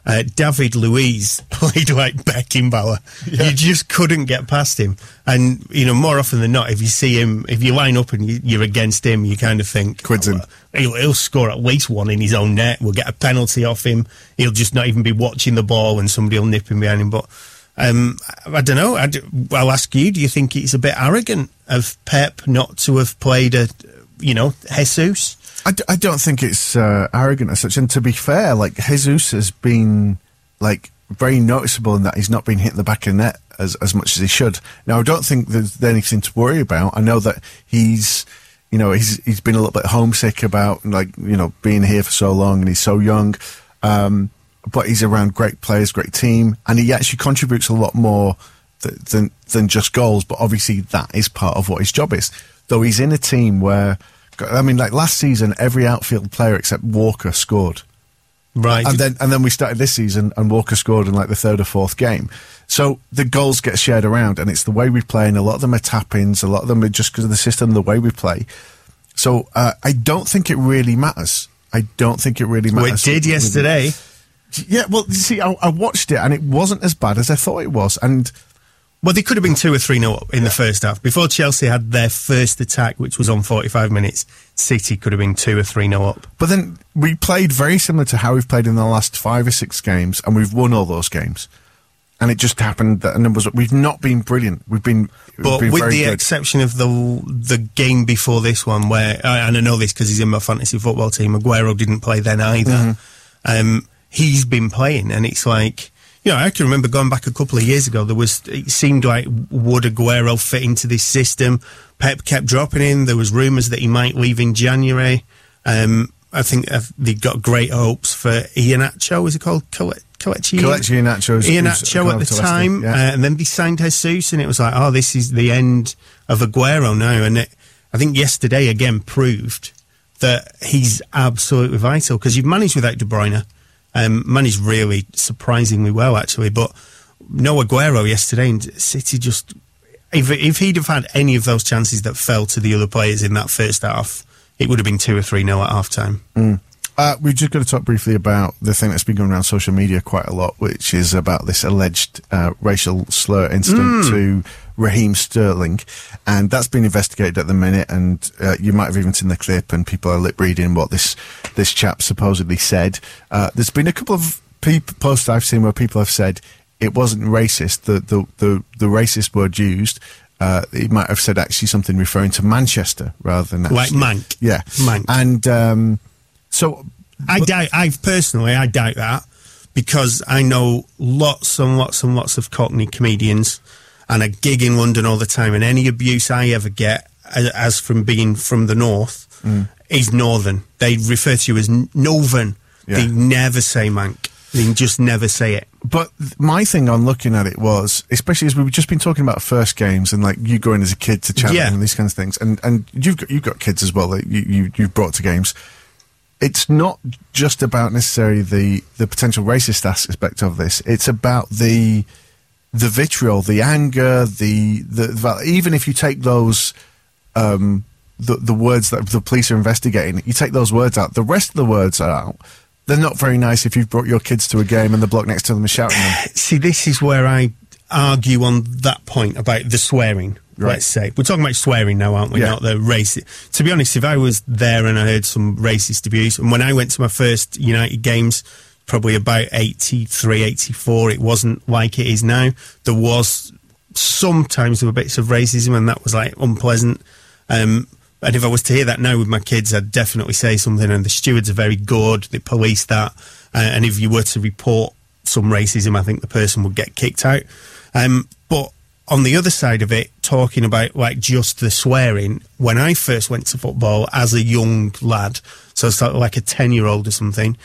Uh, David Luiz played like Beckenbauer. You just couldn't get past him. And, you know, more often than not, if you see him, if you line up and you, you're against him, you kind of think, Quids. "Oh, He'll, he'll score at least one in his own net. We'll get a penalty off him. He'll just not even be watching the ball and somebody will nip him behind him. But um, I, don't know. I will ask you, do you think it's a bit arrogant of Pep not to have played a, you know, Jesus? I, d- I don't think it's uh, arrogant as such. And to be fair, like Jesus has been like very noticeable in that he's not been hitting the back of the net as, as much as he should. Now, I don't think there's anything to worry about. I know that he's, you know, he's he's been a little bit homesick about like you know being here for so long and he's so young. Um, but he's around great players, great team, and he actually contributes a lot more th- than than just goals. But obviously, that is part of what his job is. Though he's in a team where, I mean, like last season, every outfield player except Walker scored. Right. And then and then we started this season, and Walker scored in like the third or fourth game. So the goals get shared around, and it's the way we play, and a lot of them are tap-ins, a lot of them are just because of the system, the way we play. So uh, I don't think it really matters. I don't think it really Well, matters. it did yesterday. Yeah, well, you see, I, I watched it, and it wasn't as bad as I thought it was, and. Well, they could have been two or three nil up in the first half. Before Chelsea had their first attack, which was on 45 minutes, City could have been two or three nil up. But then we played very similar to how we've played in the last five or six games, and we've won all those games. And it just happened that, and it was we've not been brilliant. We've been, we've But been with the good. exception of the the game before this one, where and I know this because he's in my fantasy football team, Aguero didn't play then either. Mm-hmm. Um, he's been playing, and it's like you know I can remember going back a couple of years ago. There was it seemed like would Aguero fit into this system? Pep kept dropping in. There was rumours that he might leave in January. Um, I think they got great hopes for Iheanacho. Was it called? Kale- Kelechi Kelechi Iheanacho's- Iheanacho at the time, yeah. uh, and then they signed Jesus, and it was like, oh, this is the end of Aguero now. And it, I think yesterday again proved that he's absolutely vital because you've managed without De Bruyne, um, managed really surprisingly well actually, but no Aguero yesterday, and City just. If, if he'd have had any of those chances that fell to the other players in that first half, it would have been two or three nil at half time. Uh, we're just going to talk briefly about the thing that's been going around social media quite a lot, which is about this alleged uh, racial slur incident to Raheem Sterling, and that's been investigated at the minute. And uh, you might have even seen the clip, and people are lip reading what this this chap supposedly said. Uh, there's been a couple of peop posts I've seen where people have said it wasn't racist. The the the, the racist word used. Uh, he might have said actually something referring to Manchester rather than Like actually- Manc. Yeah, Manc. and um, so I doubt. I personally, I doubt that because I know lots and lots and lots of Cockney comedians, and I gig in London all the time. And any abuse I ever get, as, from being from the north, Mm. is northern. They refer to you as Northern. Yeah. They never say Manc. They just never say it. But my thing on looking at it was, especially as we've just been talking about first games and like you going as a kid to Cheltenham Yeah. and these kinds of things, and and you've got you've got kids as well that you, you you've brought to games. It's not just about necessarily the the potential racist aspect of this. It's about the the vitriol, the anger, the the, even if you take those um, the the words that the police are investigating, you take those words out. The rest of the words are out. They're not very nice if you've brought your kids to a game and the block next to them is shouting them. See, this is where I argue on that point about the swearing. Right. Let's say we're talking about swearing now, aren't we? Yeah. Not the racist. To be honest, if I was there and I heard some racist abuse, and when I went to my first United games, probably about 83, 84, it wasn't like it is now. There was sometimes there were bits of racism, and that was like unpleasant. Um, and if I was to hear that now with my kids, I'd definitely say something. And the stewards are very good; they police that. Uh, and if you were to report some racism, I think the person would get kicked out. Um, but on the other side of it, talking about like just the swearing, when I first went to football as a young lad, so of like a 10 year old or something,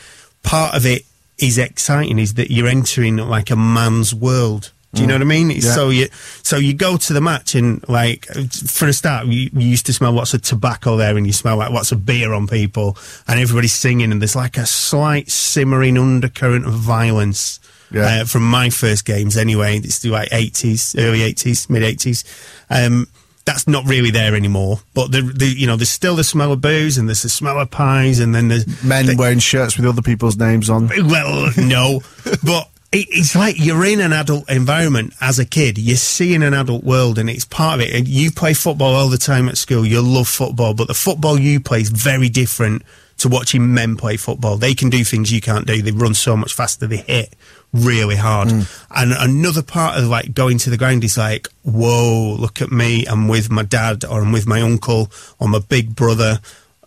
part of it is exciting, is that you're entering like a man's world. Do you know what I mean? Yeah. So you so you go to the match and like for a start, you, you used to smell lots of tobacco there, and you smell like lots of beer on people, and everybody's singing, and there's like a slight simmering undercurrent of violence Yeah. uh, from my first games anyway. It's the like 80s, early 80s, mid 80s. Um, that's not really there anymore. But the, the you know there's still the smell of booze and there's the smell of pies and then there's Men the- wearing shirts with other people's names on. well, no, but it, it's like you're in an adult environment as a kid. You're seeing an adult world, and it's part of it. And you play football all the time at school. You love football, but the football you play is very different to watching men play football. They can do things you can't do. They run so much faster. They hit really hard. Mm. And another part of like going to the ground is like, whoa, look at me. I'm with my dad, or I'm with my uncle, or my big brother,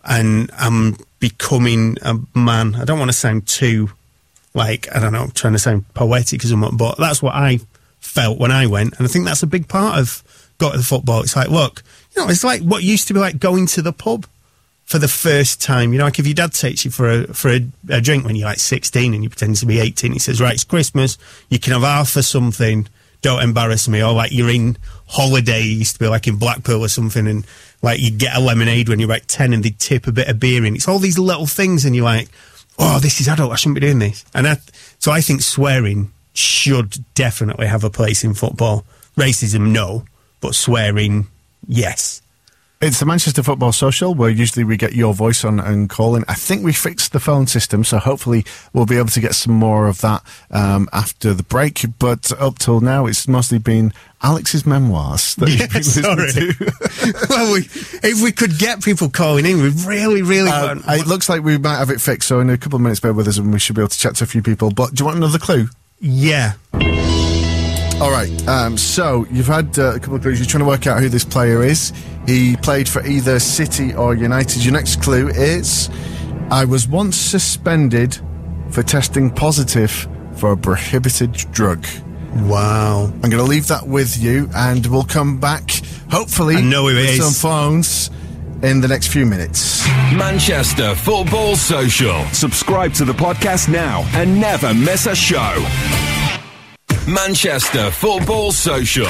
and I'm becoming a man. I don't want to sound too like I don't know, I'm trying to sound poetic or something, but that's what I felt when I went, and I think that's a big part of got to the football. It's like, look, you know, it's like what used to be like going to the pub for the first time. You know, like if your dad takes you for a for a, a drink when you're like 16 and you pretend to be 18, he says, right, it's Christmas, you can have half or something. Don't embarrass me. Or like you're in holiday, you used to be like in Blackpool or something, and like you'd get a lemonade when you're like 10 and they'd tip a bit of beer in. It's all these little things, and you're like, oh, this is adult. I shouldn't be doing this. And I, so I think swearing should definitely have a place in football. Racism, no, but swearing, yes. It's the Manchester Football Social where usually we get your voice on and calling. I think we fixed the phone system, so hopefully we'll be able to get some more of that um, after the break. But up till now, it's mostly been Alex's memoirs that you've been listening sorry. to. well, we, if we could get people calling in, we've really, really Um, got. it looks like we might have it fixed, so in a couple of minutes, bear with us and we should be able to chat to a few people. But do you want another clue? yeah. All right. Um, so you've had uh, a couple of clues. You're trying to work out who this player is. He played for either City or United. Your next clue is: I was once suspended for testing positive for a prohibited drug. Wow. I'm going to leave that with you, and we'll come back. Hopefully, I know who it with is. some phones in the next few minutes. Manchester Football Social. Subscribe to the podcast now and never miss a show. Manchester Football Social.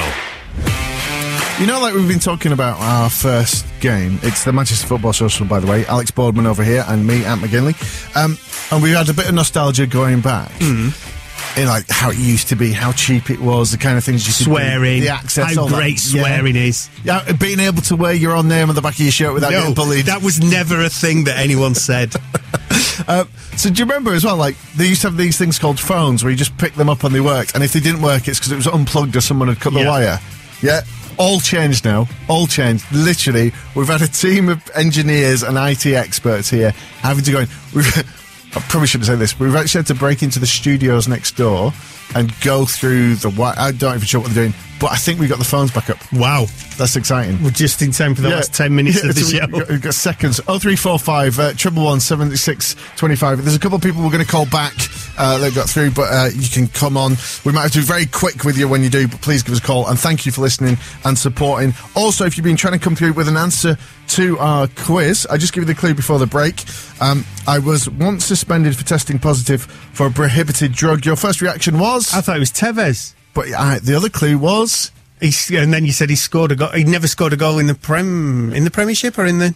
You know, like we've been talking about our first game. It's the Manchester Football Social, by the way. Alex Boardman over here and me, Ant McGinley. Um, and we've had a bit of nostalgia going back. Mm-hmm. In like how it used to be, how cheap it was, the kind of things you could do, Swearing. the access, how all that. great swearing is. Yeah, being able to wear your own name on the back of your shirt without No, getting bullied. that was never a thing that anyone said. Uh, so do you remember as well? Like they used to have these things called phones where you just pick them up and they worked, and if they didn't work, it's because it was unplugged or someone had cut the Yeah. wire. Yeah. All changed now. All changed. Literally, we've had a team of engineers and IT experts here having to go in. We've, I probably shouldn't say this. but We've actually had to break into the studios next door and go through the wire. I don't even sure what they're doing, but I think we got the phones back up. Wow. That's exciting. We're just in time for the Yeah. last 10 minutes Yeah, of the show. We've got, we've got seconds. Oh three four five uh, triple one seventy six twenty five. There's a couple of people we're going to call back. Uh, that got through, but uh, you can come on. We might have to be very quick with you when you do, but please give us a call and thank you for listening and supporting. Also, if you've been trying to come through with an answer to our quiz, I just give you the clue before the break. Um, I was once suspended for testing positive for a prohibited drug. Your first reaction was, I thought it was Tevez. But the other clue was. He's, and then you said he scored a goal. He never scored a goal in the prem in the Premiership or in the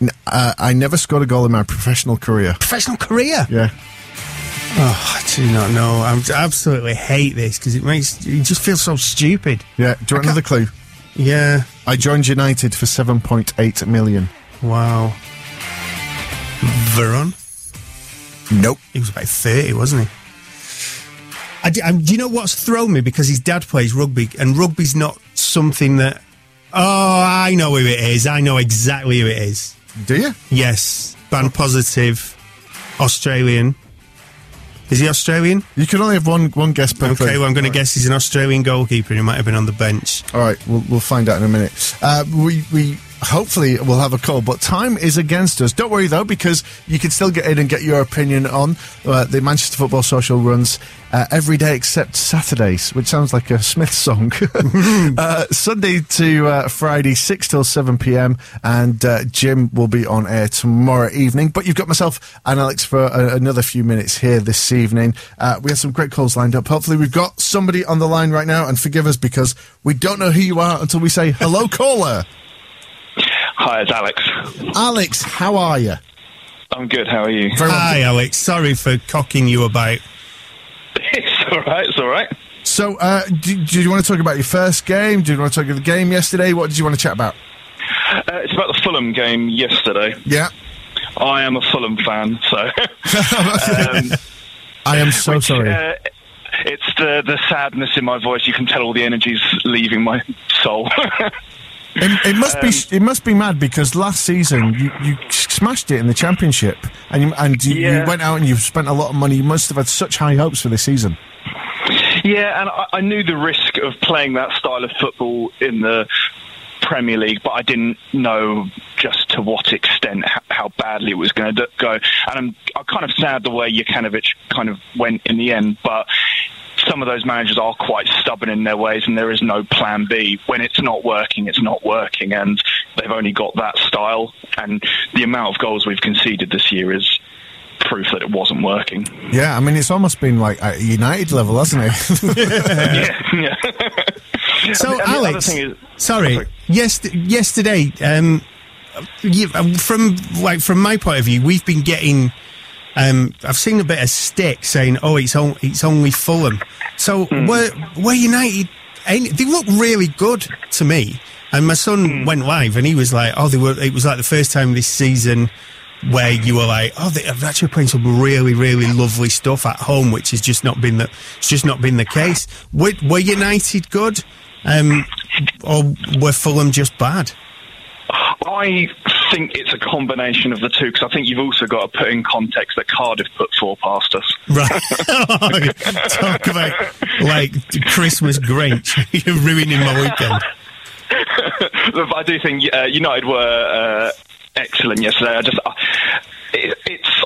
n- Uh, I never scored a goal in my professional career. professional career. Yeah. Oh, I do not know. I absolutely hate this because it makes you just feel so stupid. Yeah. Do you want another clue? Yeah. I joined United for 7.8 million. Wow. Veron. Nope. He was about thirty, wasn't he? I, d- um, do you know what's thrown me because his dad plays rugby and rugby's not something that. Oh, I know who it is. I know exactly who it is. Do you? Yes, band positive, Australian. Is he Australian? You can only have one one guess per Okay, well, I'm going to guess he's an Australian goalkeeper and he might have been on the bench. All right, we'll, we'll find out in a minute. Uh, we we hopefully we'll have a call, but time is against us. Don't worry though, because you can still get in and get your opinion on uh, the Manchester Football Social runs uh, every day except Saturdays, which sounds like a Smith song. uh, Sunday to uh, Friday, six till seven p.m. And uh, Jim will be on air tomorrow evening. But you've got myself and Alex for a, another few minutes here this evening. Uh, we have some great calls lined up. Hopefully, we've got somebody on the line right now. And forgive us because we don't know who you are until we say hello, caller. Hi, it's Alex. Alex, how are you? I'm good. How are you? Very well. Hi, Alex. Sorry for cocking you about. it's all right. It's all right. So, uh, do, do you want to talk about your first game? Do you want to talk about the game yesterday? What did you want to chat about? Uh, it's about the Fulham game yesterday. Yeah. I am a Fulham fan, so. um, I am so sorry. Uh, it's the the sadness in my voice. You can tell all the energy's leaving my soul. It, it must Um, be it must be mad because last season you, you smashed it in the championship and you, and you, Yeah. you went out and you've spent a lot of money. You must have had such high hopes for this season. Yeah, and I, I knew the risk of playing that style of football in the Premier League, but I didn't know just to what extent how, how badly it was going to go. And I'm, I'm kind of sad the way Jokanovic kind of went in the end, but some of those managers are quite stubborn in their ways, and there is no plan B. When it's not working, it's not working, and they've only got that style. And the amount of goals we've conceded this year is proof that it wasn't working. Yeah, I mean it's almost been like a United level, hasn't it? yeah, yeah. So, And the- and the Alex, thing is- sorry, yes, yesterday, um, you, um, from like from my point of view, we've been getting. Um, I've seen a bit of stick saying, "Oh, it's on, it's only Fulham." So Hmm. were were United? They look really good to me. And my son Hmm. went live, and he was like, "Oh, they were." It was like the first time this season where you were like, "Oh, they are actually playing some really, really lovely stuff at home," which has just not been the. It's just not been the case. Were, were United good, um, or were Fulham just bad? I think it's a combination of the two because I think you've also got to put in context that Cardiff put four past us. Right. Talk about like Christmas Grinch. You're ruining my weekend. But I do think uh, United were uh, excellent yesterday. I just, uh, it, it's.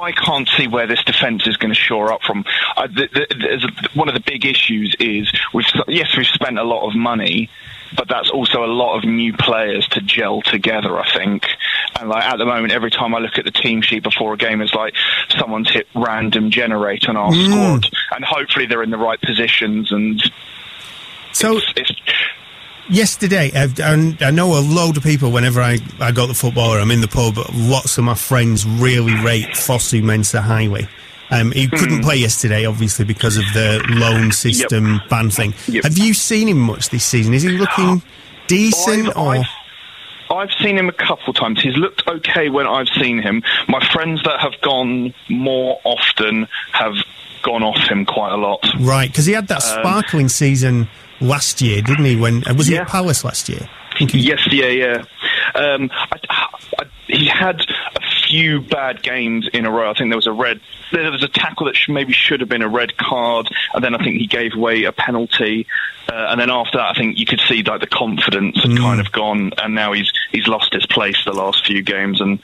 I can't see where this defence is going to shore up from. Uh, the, the, a, one of the big issues is we've yes we've spent a lot of money, but that's also a lot of new players to gel together. I think, and like at the moment, every time I look at the team sheet before a game, it's like someone's hit random generate on our Mm. squad, and hopefully they're in the right positions and. So yesterday, I've, I, I know a load of people. Whenever I, I go to football or I'm in the pub, lots of my friends really rate Fosu Mensah highly. Um, he couldn't play yesterday, obviously, because of the loan system ban thing. Yep. Have you seen him much this season? Is he looking decent I've, or? I've, I've seen him a couple of times. He's looked okay when I've seen him. My friends that have gone more often have gone off him quite a lot. Right, because he had that Um, sparkling season last year, didn't he? When uh, was he Yeah. at Palace last year? Yes, yeah, yeah. Um, I, I, he had a few bad games in a row. I think there was a red, there was a tackle that sh- maybe should have been a red card, and then I think he gave away a penalty. Uh, and then after that, I think you could see like the confidence had kind of gone, and now he's he's lost his place the last few games, and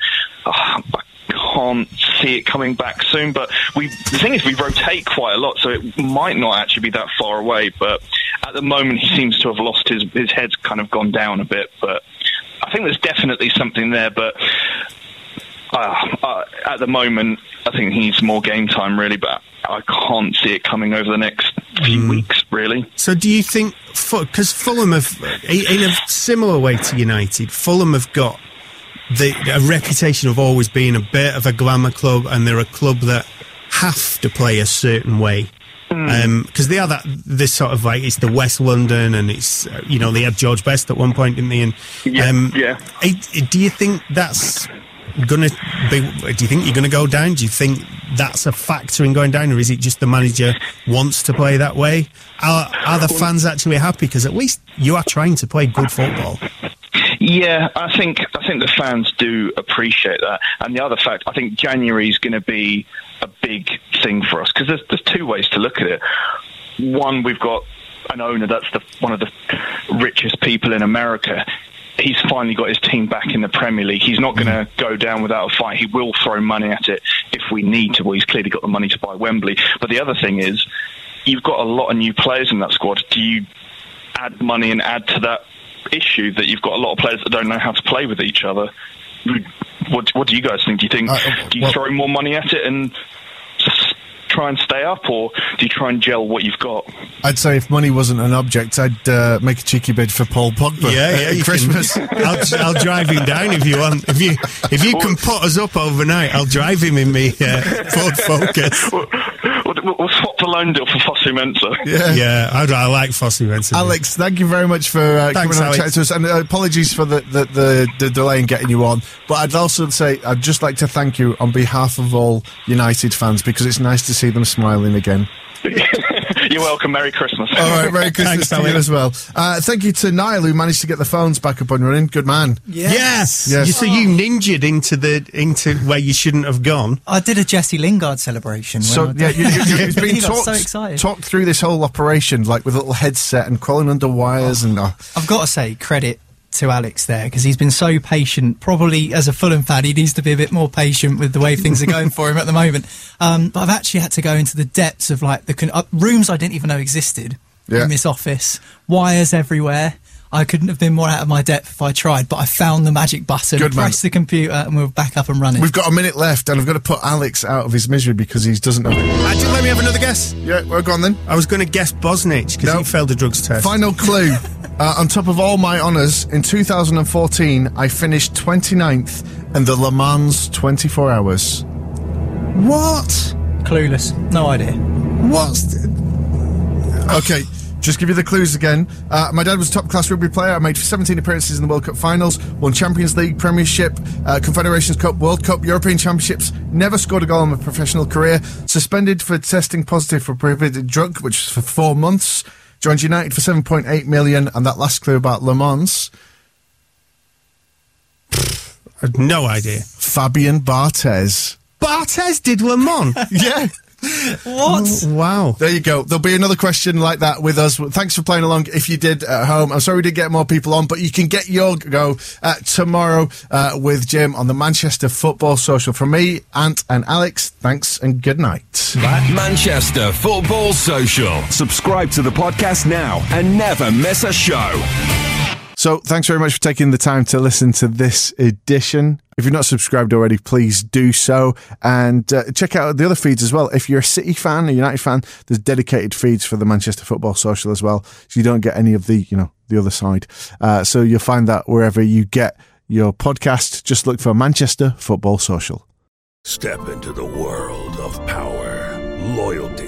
uh, I can't see it coming back soon. But we, the thing is, we rotate quite a lot, so it might not actually be that far away. But at the moment, he seems to have lost his his head's kind of gone down a bit. But I think there's definitely something there. But uh, uh, at the moment, I think he needs more game time, really. But I can't see it coming over the next few weeks, really. So, do you think because Fulham have, in a similar way to United, Fulham have got the a reputation of always being a bit of a glamour club, and they're a club that have to play a certain way. Hmm. Um, because they are that this sort of like it's the West London, and it's uh, you know they had George Best at one point, didn't they? And Yeah, um, yeah. I- do you think that's gonna be? Do you think you're gonna go down? Do you think that's a factor in going down, or is it just the manager wants to play that way? Are, are the fans actually happy? Because at least you are trying to play good football. Yeah, I think I think the fans do appreciate that, and the other fact, I think January is going to be a big thing for us because there's, there's two ways to look at it. One, we've got an owner that's the one of the richest people in America. He's finally got his team back in the Premier League. He's not going to mm. go down without a fight. He will throw money at it if we need to. Well, he's clearly got the money to buy Wembley. But the other thing is, you've got a lot of new players in that squad. Do you add money and add to that issue that you've got a lot of players that don't know how to play with each other. What, what do you guys think? Do you think do you throw more money at it and try and stay up, or do you try and gel what you've got? I'd say if money wasn't an object, I'd uh, make a cheeky bid for Paul Pogba. Yeah, yeah. you Christmas. Can, I'll, I'll drive him down if you want. If you if you can put us up overnight, I'll drive him in me uh, Ford Focus. Well, we'll, we'll swap the loan deal for Fosu Mensah. Yeah. Yeah, I, I like Fosu Mensah. Alex, thank you very much for uh, Thanks, coming on and Alex. chatting to us, and uh, apologies for the, the, the, the delay in getting you on. But I'd also say I'd just like to thank you on behalf of all United fans because it's nice to see them smiling again. You're welcome. Merry Christmas. All right, Merry Christmas Thanks, to you as well. Uh, thank you to Niall who managed to get the phones back up and running. Good man. Yes. Yes. You, so you ninjaed into the into where you shouldn't have gone. I did a Jesse Lingard celebration. when So I yeah, did- you, you, you've been He got talked, so excited. talked through this whole operation like with a little headset and crawling under wires and. Uh, I've got to say credit to Alex there because he's been so patient. Probably as a Fulham fan, he needs to be a bit more patient with the way things are going for him at the moment. Um, but I've actually had to go into the depths of like the con- uh, rooms I didn't even know existed Yeah. in this office, wires everywhere. I couldn't have been more out of my depth if I tried, but I found the magic button, Good man. the computer, and we're back up and running. We've got a minute left, and I've got to put Alex out of his misery because he doesn't know. Actually, let me have another guess. Yeah, well, go on then. I was going to guess Bosnich because No. he failed the drugs test. Final clue. uh, on top of all my honours, in 2014, I finished 29th in the Le Mans 24 Hours. What? Clueless, no idea. What's? Okay, just give you the clues again. Uh, my dad was a top class rugby player. I made 17 appearances in the World Cup finals, won Champions League, Premiership, uh, Confederations Cup, World Cup, European Championships. Never scored a goal in my professional career. Suspended for testing positive for prohibited drug, which was for four months. Joined United for 7.8 million, and that last clue about Le Mans. I had no idea. Fabian Barthez. Barthez did Le Mans. Yeah. What? wow. There you go. There'll be another question like that with us. Thanks for playing along. If you did at home, I'm sorry we didn't get more people on, but you can get your go uh, tomorrow uh, with Jim on the Manchester Football Social. From me, Ant, and Alex, thanks and good night. Manchester Football Social. Subscribe to the podcast now and never miss a show. So, thanks very much for taking the time to listen to this edition. If you're not subscribed already, please do so. And uh, check out the other feeds as well. If you're a City fan, a United fan, there's dedicated feeds for the Manchester Football Social as well. So you don't get any of the, you know, the other side. Uh, so you'll find that wherever you get your podcast, just look for Manchester Football Social. Step into the world of power, loyalty,